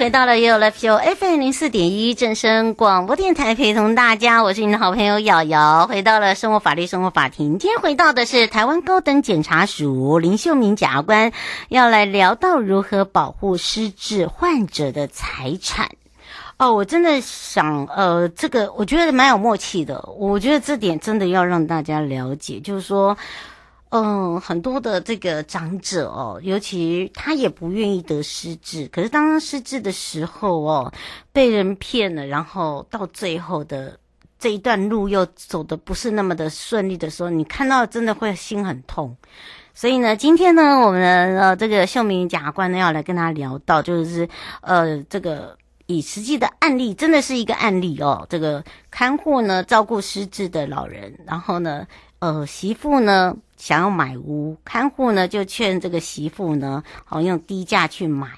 回到了 You Live Show FM 零四点一正声广播电台，陪同大家，我是你的好朋友瑶瑶。回到了生活法律生活法庭，今天回到的是台湾高等检察署林秀敏检察官，要来聊到如何保护失智患者的财产。哦，我真的想，呃，这个我觉得蛮有默契的。我觉得这点真的要让大家了解，就是说。嗯，很多的这个长者哦，尤其他也不愿意得失智，可是当他失智的时候哦，被人骗了，然后到最后的这一段路又走得不是那么的顺利的时候，你看到真的会心很痛。所以呢，今天呢，我们的呃这个秀明检察官呢要来跟他聊到，就是呃这个以实际的案例，真的是一个案例哦，这个看护呢照顾失智的老人，然后呢。呃，媳妇呢想要买屋，看护呢就劝这个媳妇呢，好用低价去买，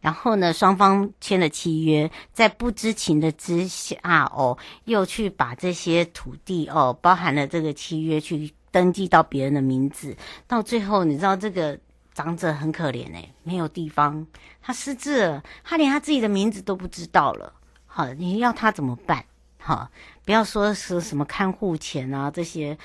然后呢双方签了契约，在不知情的之下哦，又去把这些土地哦，包含了这个契约去登记到别人的名字，到最后你知道这个长者很可怜诶，没有地方，他失智了，他连他自己的名字都不知道了，好，你要他怎么办？好，不要说是什么看护钱啊这些。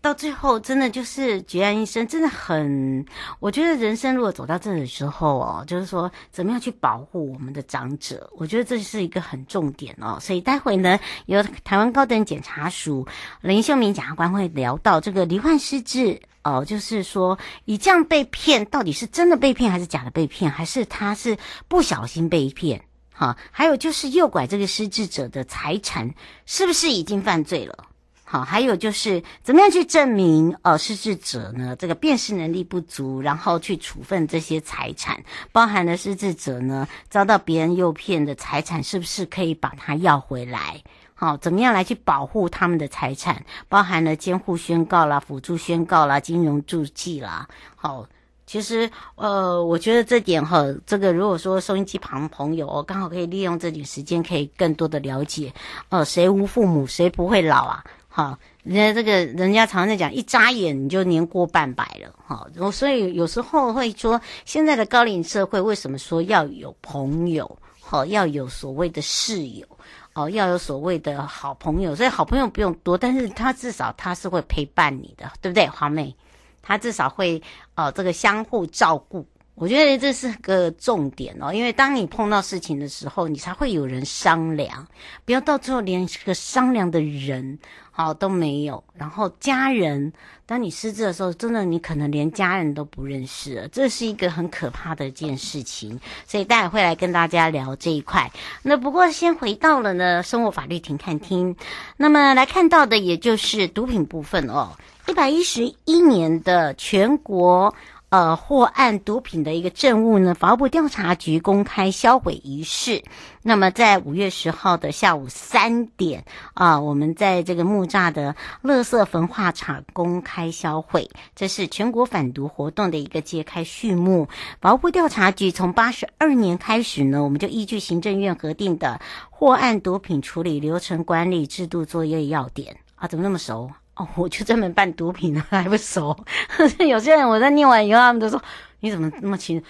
到最后，真的就是孑然一身，真的很。我觉得人生如果走到这里的时候哦，就是说怎么样去保护我们的长者，我觉得这是一个很重点哦。所以待会呢，由台湾高等检察署林秀敏检察官会聊到这个罹患失智哦，就是说你这样被骗，到底是真的被骗还是假的被骗，还是他是不小心被骗？哈，还有就是诱拐这个失智者的财产是不是已经犯罪了？好，还有就是怎么样去证明呃失智者呢？这个辨识能力不足，然后去处分这些财产，包含了失智者呢遭到别人诱骗的财产，是不是可以把它要回来？好，怎么样来去保护他们的财产？包含了监护宣告啦、辅助宣告啦、金融助记啦。好，其实呃，我觉得这点哈，这个如果说收音机旁朋友哦，刚好可以利用这点时间，可以更多的了解，呃，谁无父母，谁不会老啊？好，人家这个人家常在讲，一眨眼你就年过半百了，哈。所以有时候会说，现在的高龄社会为什么说要有朋友，好，要有所谓的室友，哦，要有所谓的好朋友。所以好朋友不用多，但是他至少他是会陪伴你的，对不对，华妹？他至少会，呃，这个相互照顾。我觉得这是个重点哦，因为当你碰到事情的时候，你才会有人商量，不要到最后连个商量的人好都没有。然后家人，当你失智的时候，真的你可能连家人都不认识了，这是一个很可怕的一件事情。所以待会会来跟大家聊这一块。那不过先回到了呢生活法律庭看厅，那么来看到的也就是毒品部分哦，一百一十一年的全国。呃，获案毒品的一个证物呢，法务部调查局公开销毁仪式。那么，在五月十号的下午三点啊，我们在这个木栅的垃圾焚化厂公开销毁，这是全国反毒活动的一个揭开序幕。法务部调查局从八十二年开始呢，我们就依据行政院核定的获案毒品处理流程管理制度作业要点啊，怎么那么熟？哦，我就专门办毒品的，还不熟。有些人我在念完以后，他们都说：“你怎么那么清？”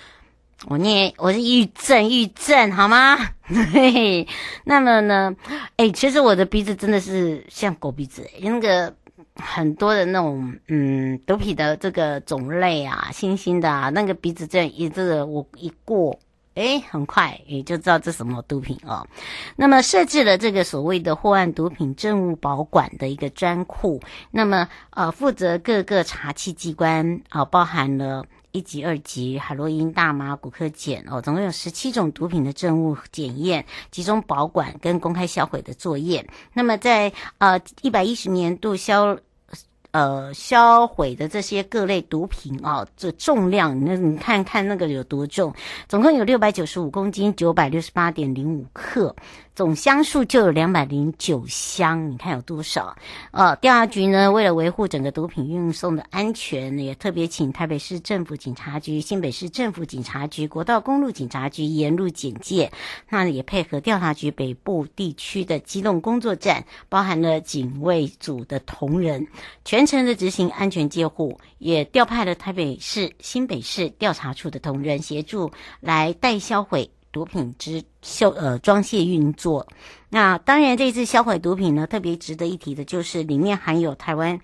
我念我是抑郁症，抑郁症好吗？嘿，那么呢？哎，其实我的鼻子真的是像狗鼻子，那个很多的那种嗯毒品的这个种类啊，新兴的啊，那个鼻子这样一这个我一过。诶，很快也就知道这什么毒品哦。那么设置了这个所谓的获案毒品证物保管的一个专库，那么呃负责各个查缉机关啊、包含了一级、二级海洛因、大麻、古柯碱哦，总共有十七种毒品的证物检验、集中保管跟公开销毁的作业。那么在呃一百一十年度销。呃，销毁的这些各类毒品啊，这重量，那你看看那个有多重？总共有六百九十五公斤，九百六十八点零五克。总箱数就有两百零九箱，你看有多少？呃，调查局呢，为了维护整个毒品运送的安全，也特别请台北市政府警察局、新北市政府警察局、国道公路警察局严路警戒，那也配合调查局北部地区的机动工作站，包含了警卫组的同仁，全全程的执行安全接护，也调派了台北市、新北市调查处的同仁协助来代销毁。毒品之销呃装卸运作，那当然这次销毁毒品呢，特别值得一提的就是里面含有台湾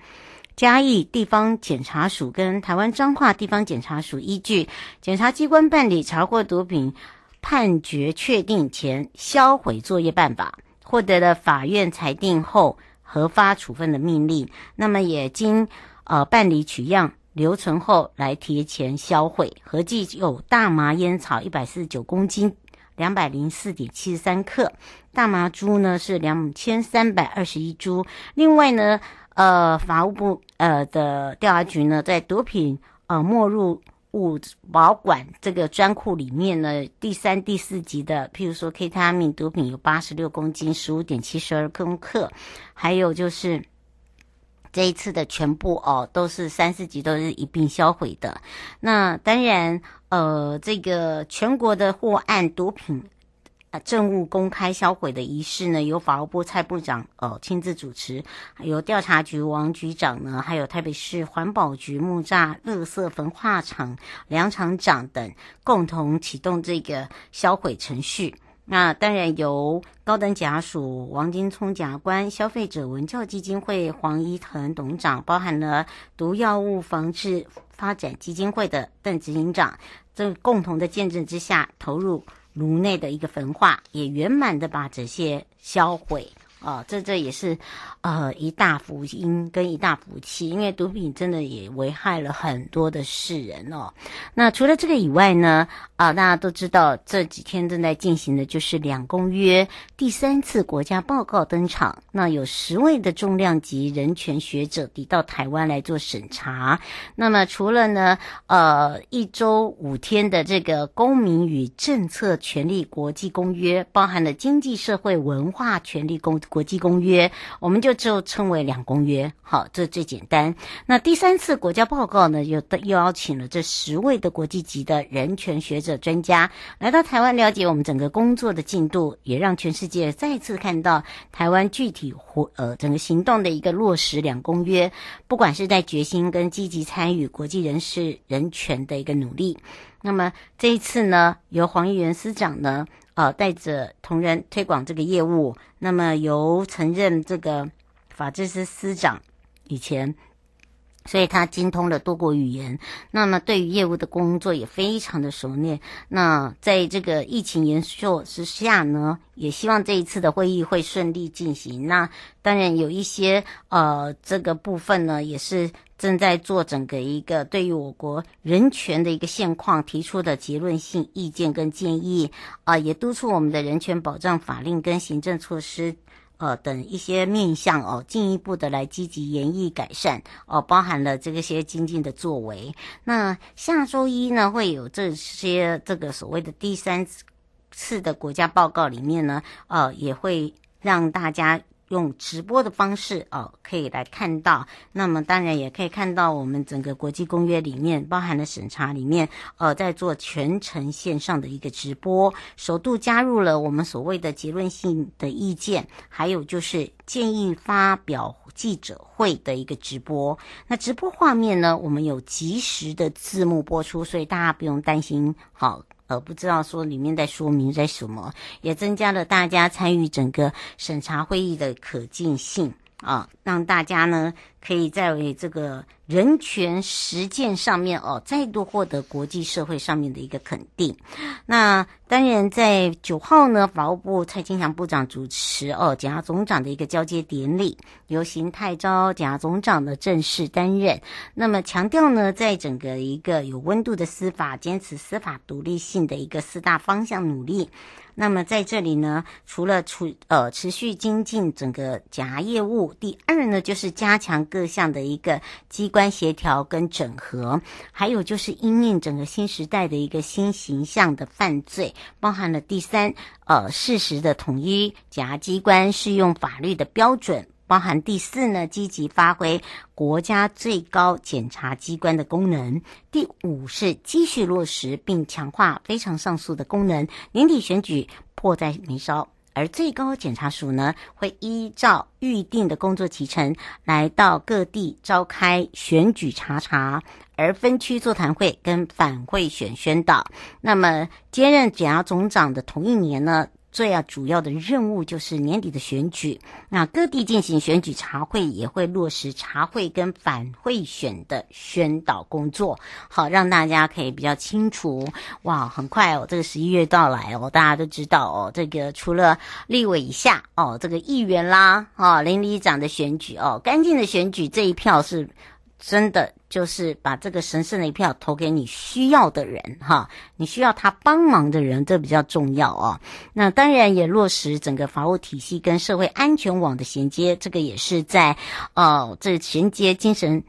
嘉义地方检察署跟台湾彰化地方检察署依据检察机关办理查获毒品判决确定前销毁作业办法，获得了法院裁定后核发处分的命令，那么也经呃办理取样。留存后来提前销毁，合计有大麻烟草一百四十九公斤，两百零四点七十三克，大麻株呢是两千三百二十一株。另外呢，呃，法务部呃的调查局呢，在毒品呃没入物保管这个专库里面呢，第三、第四级的，譬如说 K 他命毒品有八十六公斤，十五点七十二公克，还有就是。这一次的全部哦，都是三四级都是一并销毁的。那当然，呃，这个全国的货案毒品政务公开销毁的仪式呢，由法务部蔡部长哦亲自主持，还有调查局王局长呢，还有台北市环保局木栅垃圾焚化厂梁厂长等共同启动这个销毁程序。那当然由高等检察署王金聪检察官、消费者文教基金会黄依腾董事长，包含了毒药物防治发展基金会的邓执行长，这共同的见证之下，投入颅内的一个焚化，也圆满的把这些销毁。哦，这这也是，呃，一大福音跟一大福气，因为毒品真的也危害了很多的世人哦。那除了这个以外呢，啊，大家都知道这几天正在进行的就是两公约第三次国家报告登场，那有十位的重量级人权学者抵到台湾来做审查。那么除了呢，呃，一周五天的这个公民与政策权利国际公约，包含了经济社会文化权利公。国际公约，我们就就称为两公约。好，这最简单。那第三次国家报告呢，又又邀请了这十位的国际级的人权学者专家来到台湾，了解我们整个工作的进度，也让全世界再次看到台湾具体活呃整个行动的一个落实两公约，不管是在决心跟积极参与国际人士人权的一个努力。那么这一次呢，由黄议员司长呢。呃，带着同仁推广这个业务，那么由曾任这个法制司司长以前，所以他精通了多国语言，那么对于业务的工作也非常的熟练。那在这个疫情严峻之下呢，也希望这一次的会议会顺利进行。那当然有一些呃，这个部分呢，也是。正在做整个一个对于我国人权的一个现况提出的结论性意见跟建议啊，也督促我们的人权保障法令跟行政措施，呃等一些面向哦，进一步的来积极研议改善哦，包含了这个些经济的作为。那下周一呢，会有这些这个所谓的第三次的国家报告里面呢，呃，也会让大家。用直播的方式哦，可以来看到。那么当然也可以看到我们整个国际公约里面包含的审查里面，呃，在做全程线上的一个直播，首度加入了我们所谓的结论性的意见，还有就是建议发表记者会的一个直播。那直播画面呢，我们有及时的字幕播出，所以大家不用担心。好。呃，不知道说里面在说明在什么，也增加了大家参与整个审查会议的可进性啊，让大家呢。可以在为这个人权实践上面哦，再度获得国际社会上面的一个肯定。那当然，在九号呢，法务部蔡金祥部长主持哦，检察总长的一个交接典礼，由邢泰钊检察总长的正式担任。那么强调呢，在整个一个有温度的司法，坚持司法独立性的一个四大方向努力。那么在这里呢，除了处呃持续精进整个检察业务，第二呢，就是加强。各项的一个机关协调跟整合，还有就是因应整个新时代的一个新形象的犯罪，包含了第三，呃，事实的统一，检察机关适用法律的标准，包含第四呢，积极发挥国家最高检察机关的功能，第五是继续落实并强化非常上诉的功能，年底选举迫在眉梢。而最高检察署呢，会依照预定的工作提成，来到各地召开选举查查，而分区座谈会跟反贿选宣导。那么兼任检察总长的同一年呢，最要主要的任务就是年底的选举，那各地进行选举茶会，也会落实茶会跟反贿选的宣导工作，好让大家可以比较清楚。哇，很快哦，这个十一月到来哦，大家都知道哦，这个除了立委以下哦，这个议员啦，哦，邻里长的选举哦，干净的选举这一票是。真的就是把这个神圣的一票投给你需要的人哈，你需要他帮忙的人，这比较重要哦。那当然也落实整个法务体系跟社会安全网的衔接，这个也是在哦这衔接精神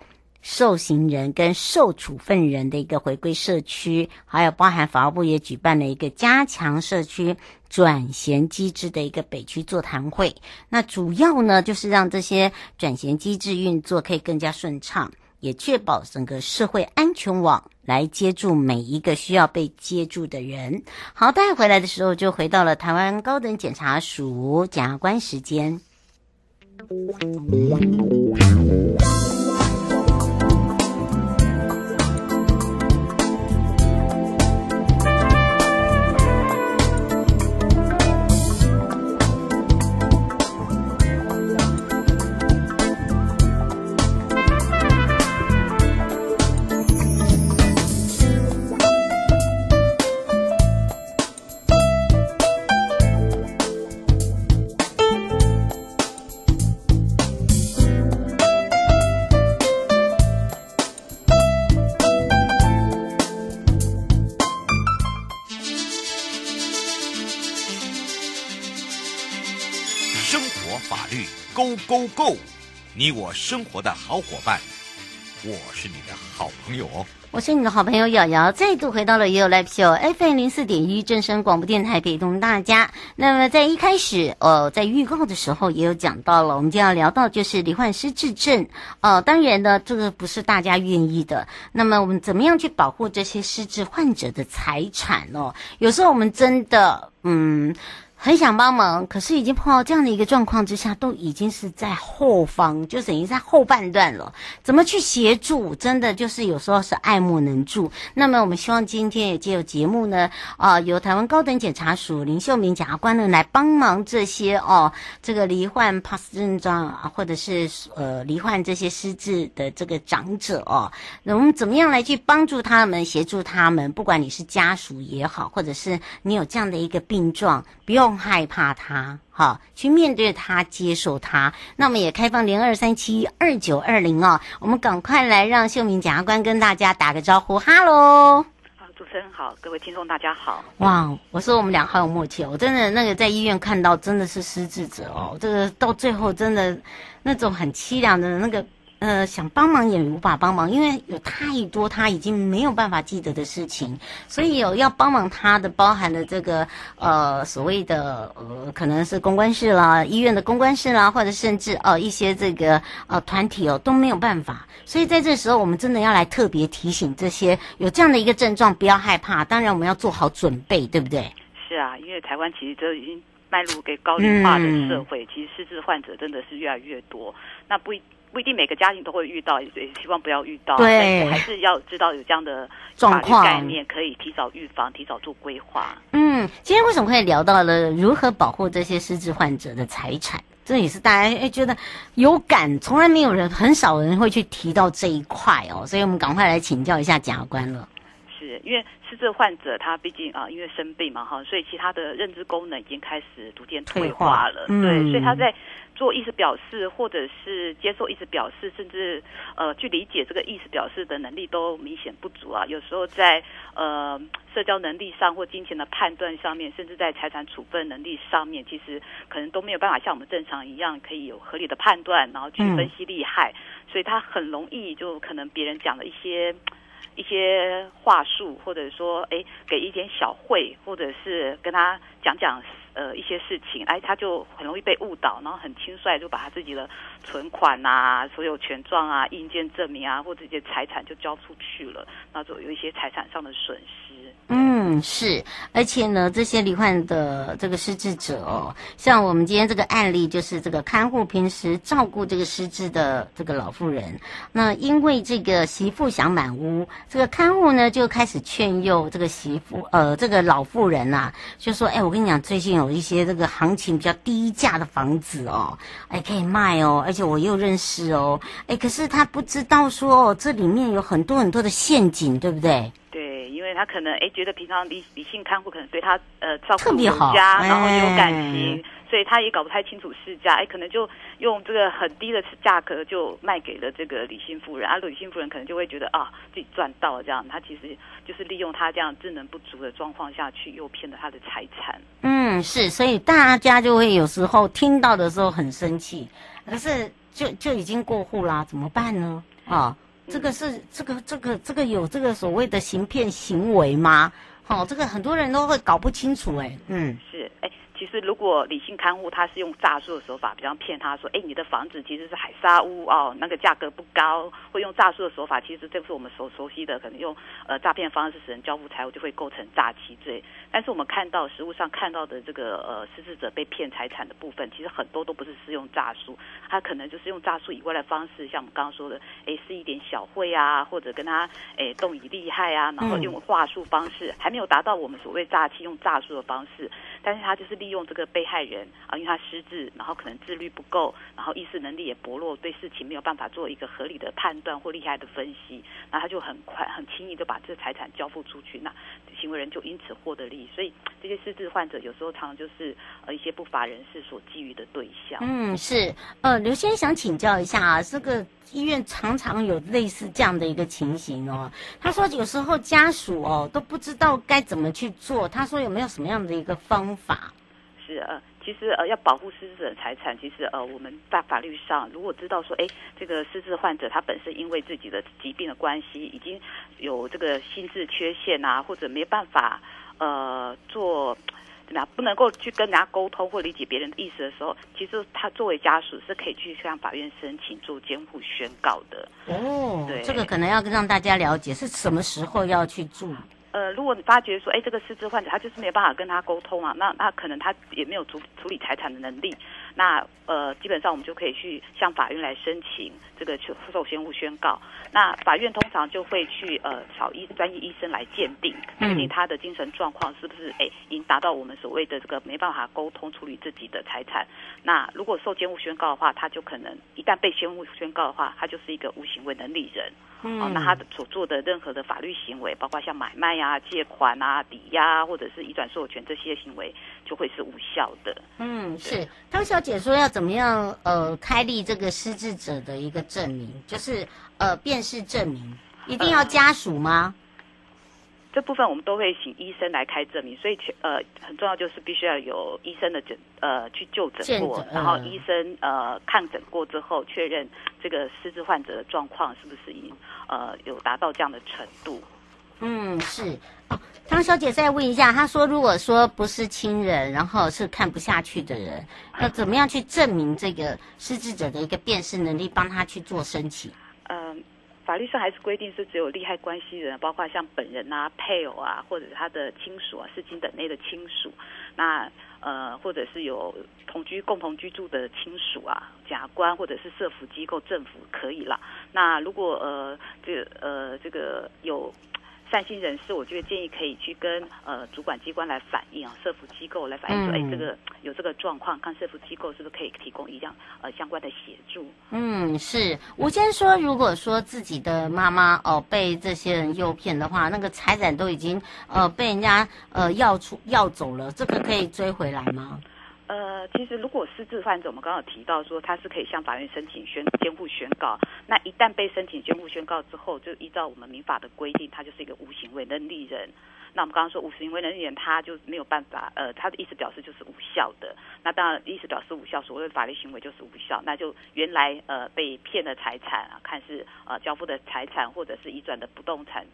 受刑人跟受处分人的一个回归社区，还有包含法务部也举办了一个加强社区转衔机制的一个北区座谈会。那主要呢就是让这些转衔机制运作可以更加顺畅。也确保整个社会安全网来接住每一个需要被接住的人。好，带回来的时候就回到了台湾高等检察署检察官时间。生活法律，Go Go Go，你我生活的好伙伴，我是你的好朋友哦。我是你的好朋友瑶瑶，再度回到了 You Live Show FM 零四点一正声广播电台，陪同大家。那么在一开始，呃，在预告的时候也有讲到了，我们就要聊到就是罹患失智症。呃，当然呢，这个不是大家愿意的。那么我们怎么样去保护这些失智患者的财产哦？有时候我们真的，嗯。很想帮忙，可是已经碰到这样的一个状况之下，都已经是在后方，就等于在后半段了。怎么去协助？真的就是有时候是爱莫能助。那么我们希望今天也借由节目呢，啊、由台湾高等检察署林秀明检察官呢来帮忙这些哦，这个罹患帕斯症状啊，或者是呃罹患这些失智的这个长者哦，那我们怎么样来去帮助他们，协助他们？不管你是家属也好，或者是你有这样的一个病状，不要用。害怕他，好，去面对他，接受他。那我们也开放零二三七二九二零哦，我们赶快来让秀敏检察官跟大家打个招呼，哈喽。主持持人好，各位听众大家好。哇，我说我们俩好有默契哦，我真的那个在医院看到真的是失智者哦，这个到最后真的那种很凄凉的那个。呃，想帮忙也无法帮忙，因为有太多他已经没有办法记得的事情，所以有要帮忙他的，包含了这个呃所谓的呃可能是公关室啦、医院的公关室啦，或者甚至呃一些这个呃团体哦都没有办法，所以在这时候我们真的要来特别提醒这些有这样的一个症状，不要害怕，当然我们要做好准备，对不对？是啊，因为台湾其实都已经迈入给高龄化的社会，嗯、其实失智患者真的是越来越多，那不一。不一定每个家庭都会遇到，也希望不要遇到。对，还是要知道有这样的法律概念，可以提早预防、提早做规划。嗯，今天为什么会聊到了如何保护这些失智患者的财产？这也是大家哎觉得有感，从来没有人、很少人会去提到这一块哦，所以我们赶快来请教一下检察官了。是因为失智患者他毕竟啊，因为生病嘛哈，所以其他的认知功能已经开始逐渐退化了。嗯、对，所以他在。做意思表示，或者是接受意思表示，甚至呃去理解这个意思表示的能力都明显不足啊。有时候在呃社交能力上或金钱的判断上面，甚至在财产处分能力上面，其实可能都没有办法像我们正常一样可以有合理的判断，然后去分析利害。嗯、所以他很容易就可能别人讲了一些一些话术，或者说哎给一点小惠，或者是跟他讲讲。呃，一些事情，哎，他就很容易被误导，然后很轻率就把他自己的存款啊、所有权状啊、印鉴证明啊，或者这些财产就交出去了，那就有一些财产上的损失。嗯，是，而且呢，这些罹患的这个失智者哦，像我们今天这个案例，就是这个看护平时照顾这个失智的这个老妇人，那因为这个媳妇想满屋，这个看护呢就开始劝诱这个媳妇，呃，这个老妇人呐、啊，就说，哎，我跟你讲，最近有。一些这个行情比较低价的房子哦，哎，可以卖哦，而且我又认识哦，哎，可是他不知道说这里面有很多很多的陷阱，对不对？对，为他可能哎觉得平常理理性看护可能对他呃照顾有加，然后有感情。哎所以他也搞不太清楚市价，哎，可能就用这个很低的价格就卖给了这个李姓夫人，而、啊、李姓妇人可能就会觉得啊自己赚到了这样，他其实就是利用他这样智能不足的状况下去诱骗了他的财产。嗯，是，所以大家就会有时候听到的时候很生气，可是就就已经过户啦，怎么办呢？啊，这个是这个这个这个有这个所谓的行骗行为吗？好、哦，这个很多人都会搞不清楚、欸，哎，嗯，是，哎。其实，如果理性看护他是用诈术的手法，比方骗他说：“哎，你的房子其实是海沙屋哦，那个价格不高。”会用诈术的手法，其实这是我们所熟悉的，可能用呃诈骗方式使人交付财物，就会构成诈欺罪。但是我们看到实务上看到的这个呃失智者被骗财产的部分，其实很多都不是适用诈术，他可能就是用诈术以外的方式，像我们刚刚说的，哎，是一点小惠啊，或者跟他哎动以利害啊，然后用话术方式，还没有达到我们所谓诈欺用诈术的方式，但是他就是利用这个被害人啊，因为他失智，然后可能自律不够，然后意识能力也薄弱，对事情没有办法做一个合理的判断或利害的分析，那他就很快很轻易就把这财产交付出去，那行为人就因此获得利益。所以这些失智患者有时候常常就是呃一些不法人士所觊觎的对象。嗯，是。呃，刘先生想请教一下啊，这个医院常常有类似这样的一个情形哦。他说有时候家属哦都不知道该怎么去做。他说有没有什么样的一个方法？是呃，其实呃要保护失智者的财产，其实呃我们在法律上如果知道说，哎，这个失智患者他本身因为自己的疾病的关系，已经有这个心智缺陷啊，或者没办法。呃，做怎么样不能够去跟人家沟通或理解别人的意思的时候，其实他作为家属是可以去向法院申请做监护宣告的。哦，对，这个可能要让大家了解是什么时候要去做。呃，如果你发觉说，哎，这个失智患者他就是没有办法跟他沟通啊，那那可能他也没有处处理财产的能力。那呃，基本上我们就可以去向法院来申请这个受监护宣告。那法院通常就会去呃找医专业医生来鉴定，鉴定他的精神状况是不是哎已经达到我们所谓的这个没办法沟通处理自己的财产。那如果受监护宣告的话，他就可能一旦被监护宣告的话，他就是一个无行为能力人。嗯、哦，那他的所做的任何的法律行为，包括像买卖啊、借款啊、抵押或者是移转所有权这些行为，就会是无效的。嗯，是。汤小姐说要怎么样呃开立这个失智者的一个证明，就是呃辨识证明，一定要家属吗？这部分我们都会请医生来开证明，所以呃很重要就是必须要有医生的诊呃去就诊过，呃、然后医生呃看诊过之后确认这个失智患者的状况是不是已经呃有达到这样的程度。嗯，是哦。汤小姐再问一下，她说如果说不是亲人，然后是看不下去的人，要怎么样去证明这个失智者的一个辨识能力，帮他去做申请？嗯。法律上还是规定是只有利害关系人，包括像本人啊、配偶啊，或者他的亲属啊、事情等内的亲属，那呃，或者是有同居、共同居住的亲属啊、甲官或者是社福机构、政府可以了。那如果呃，这呃，这个有。善心人士，我觉得建议可以去跟呃主管机关来反映啊，社福机构来反映说，哎、嗯，这个有这个状况，看社福机构是不是可以提供一样呃相关的协助。嗯，是。我先说，如果说自己的妈妈哦被这些人诱骗的话，那个财产都已经呃被人家呃要出要走了，这个可以追回来吗？呃，其实如果失智患者，我们刚刚提到说他是可以向法院申请宣监护宣告。那一旦被申请监护宣告之后，就依照我们民法的规定，他就是一个无行为能力人。那我们刚刚说无行为能力人，他就没有办法，呃，他的意思表示就是无效的。那当然意思表示无效，所谓的法律行为就是无效。那就原来呃被骗的财产啊，看是呃交付的财产或者是移转的不动产，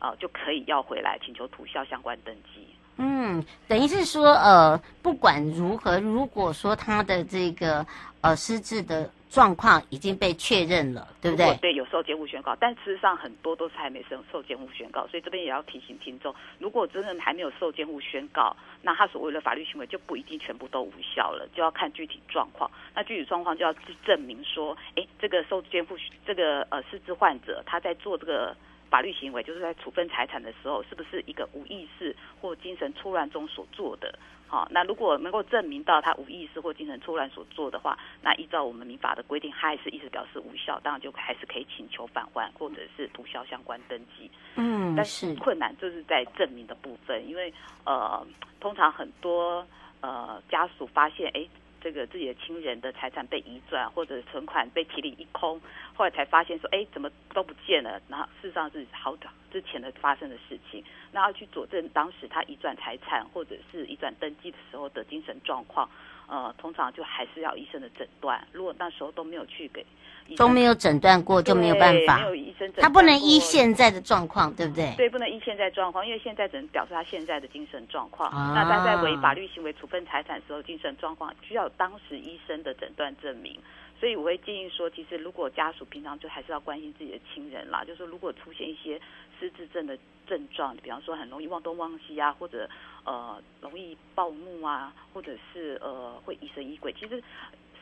呃就可以要回来，请求涂销相关登记。嗯，等于是说，呃，不管如何，如果说他的这个呃失智的状况已经被确认了，对不对？对，有受监护宣告，但事实上很多都是还没受受监护宣告，所以这边也要提醒听众，如果真的还没有受监护宣告，那他所谓的法律行为就不一定全部都无效了，就要看具体状况。那具体状况就要去证明说，哎，这个受监护这个呃失智患者他在做这个。法律行为就是在处分财产的时候，是不是一个无意识或精神错乱中所做的？好，那如果能够证明到他无意识或精神错乱所做的话，那依照我们民法的规定，他还是意思表示无效，当然就还是可以请求返还或者是涂销相关登记。嗯，但是困难就是在证明的部分，因为呃，通常很多呃家属发现，哎。这个自己的亲人的财产被移转，或者存款被提领一空，后来才发现说，哎，怎么都不见了？然后事实上是好早之前的发生的事情，那要去佐证当时他移转财产或者是移转登记的时候的精神状况，呃，通常就还是要医生的诊断。如果那时候都没有去给。都没有诊断过就没有办法，没有医生诊，他不能依现在的状况，对不对？对，不能依现在状况，因为现在只能表示他现在的精神状况。啊、那他在为法律行为处分财产的时候，精神状况需要当时医生的诊断证明。所以我会建议说，其实如果家属平常就还是要关心自己的亲人啦，就是说如果出现一些失智症的症状，比方说很容易忘东忘西啊，或者呃容易暴怒啊，或者是呃会疑神疑鬼，其实。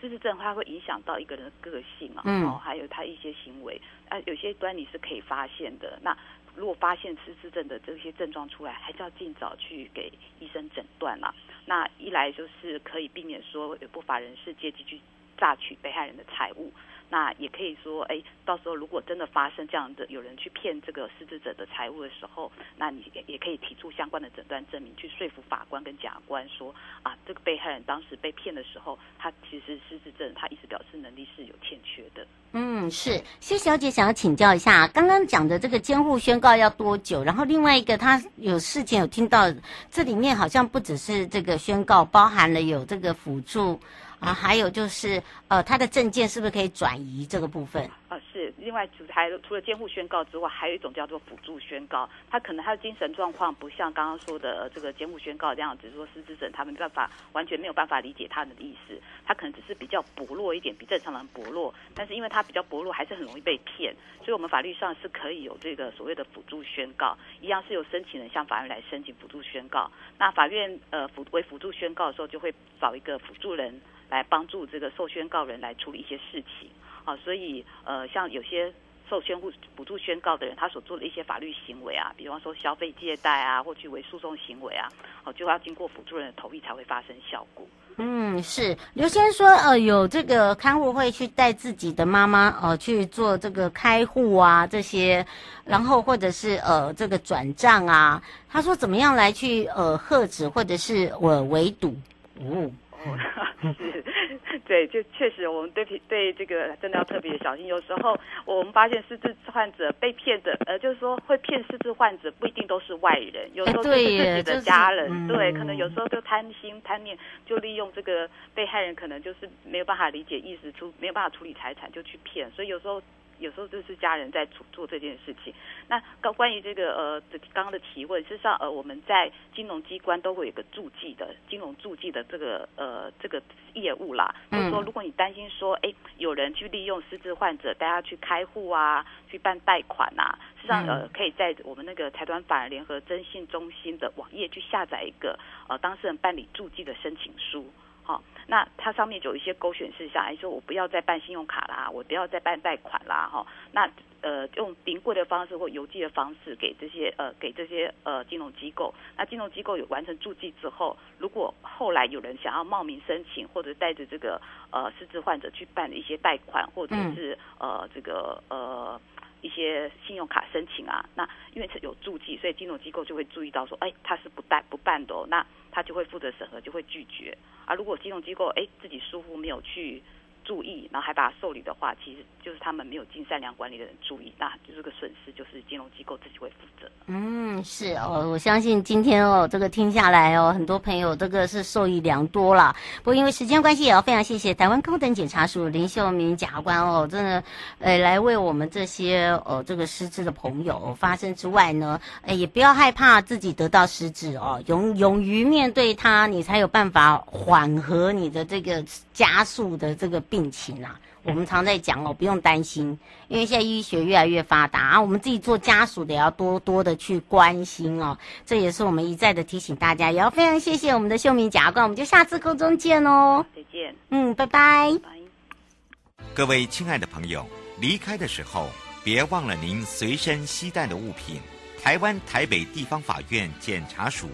失智症它会影响到一个人的个性啊，嗯、哦，还有他一些行为啊，有些端倪是可以发现的。那如果发现失智症的这些症状出来，还是要尽早去给医生诊断啦。那一来就是可以避免说有不法人士借机去榨取被害人的财物。那也可以说，哎，到时候如果真的发生这样的有人去骗这个失智者的财物的时候，那你也也可以提出相关的诊断证明，去说服法官跟假官说，啊，这个被害人当时被骗的时候，他其实失智症，他意思表示能力是有欠缺的。嗯，是谢小姐想要请教一下，刚刚讲的这个监护宣告要多久？然后另外一个，他有事情有听到，这里面好像不只是这个宣告，包含了有这个辅助。啊，还有就是，呃，他的证件是不是可以转移这个部分？啊、是。另外，除还除了监护宣告之外，还有一种叫做辅助宣告。他可能他的精神状况不像刚刚说的这个监护宣告这样子，说失智症他没办法完全没有办法理解他的意思，他可能只是比较薄弱一点，比正常人薄弱。但是因为他比较薄弱，还是很容易被骗，所以我们法律上是可以有这个所谓的辅助宣告，一样是由申请人向法院来申请辅助宣告。那法院呃辅为辅助宣告的时候，就会找一个辅助人。来帮助这个受宣告人来处理一些事情，啊，所以呃，像有些受宣护补助宣告的人，他所做的一些法律行为啊，比方说消费借贷啊，或去为诉讼行为啊，哦，就要经过辅助人的同意才会发生效果。嗯，是刘先生说，呃，有这个看护会去带自己的妈妈，呃，去做这个开户啊这些，然后或者是呃这个转账啊，他说怎么样来去呃遏止或者是我围堵，哦。是，对，就确实我们对对这个真的要特别小心。有时候我们发现失智患者被骗的，呃，就是说会骗失智患者不一定都是外人，有时候是自己的家人，对，可能有时候就贪心贪念，就利用这个被害人可能就是没有办法理解意识出没有办法处理财产就去骗，所以有时候。有时候就是家人在做做这件事情。那关关于这个呃，刚刚的提问，事实上呃，我们在金融机关都会有个注记的金融注记的这个呃这个业务啦。就是说，如果你担心说，哎，有人去利用失智患者带他去开户啊，去办贷款呐、事，实际上呃，可以在我们那个财团法人联合征信中心的网页去下载一个呃当事人办理注记的申请书。好、哦，那它上面有一些勾选事项，说我不要再办信用卡啦，我不要再办贷款啦，哈、哦，那呃用临柜的方式或邮寄的方式给这些呃给这些呃金融机构，那金融机构有完成注记之后，如果后来有人想要冒名申请或者带着这个呃失智患者去办一些贷款或者是呃这个呃一些信用卡申请啊，那因为有注记，所以金融机构就会注意到说，哎，他是不带不办的、哦，那他就会负责审核，就会拒绝。啊，如果金融机构哎自己疏忽没有去注意，然后还把它受理的话，其实就是他们没有尽善良管理的人注意，那就是个损失就是金融机构自己会负责。嗯，是哦，我相信今天哦，这个听下来哦，很多朋友这个是受益良多啦。不过因为时间关系，也要非常谢谢台湾高等检察署林秀明检察官哦，真的，呃，来为我们这些呃这个失智的朋友发声之外呢，呃，也不要害怕自己得到失智哦，勇勇于面对它，你才有办法缓和你的这个加速的这个。病情啊，我们常在讲哦，不用担心，因为现在医学越来越发达啊，我们自己做家属的也要多多的去关心哦，这也是我们一再的提醒大家，也要非常谢谢我们的秀明检察官，我们就下次空中见哦，再见，嗯，拜拜。拜拜。各位亲爱的朋友，离开的时候别忘了您随身携带的物品。台湾台北地方法院检察署。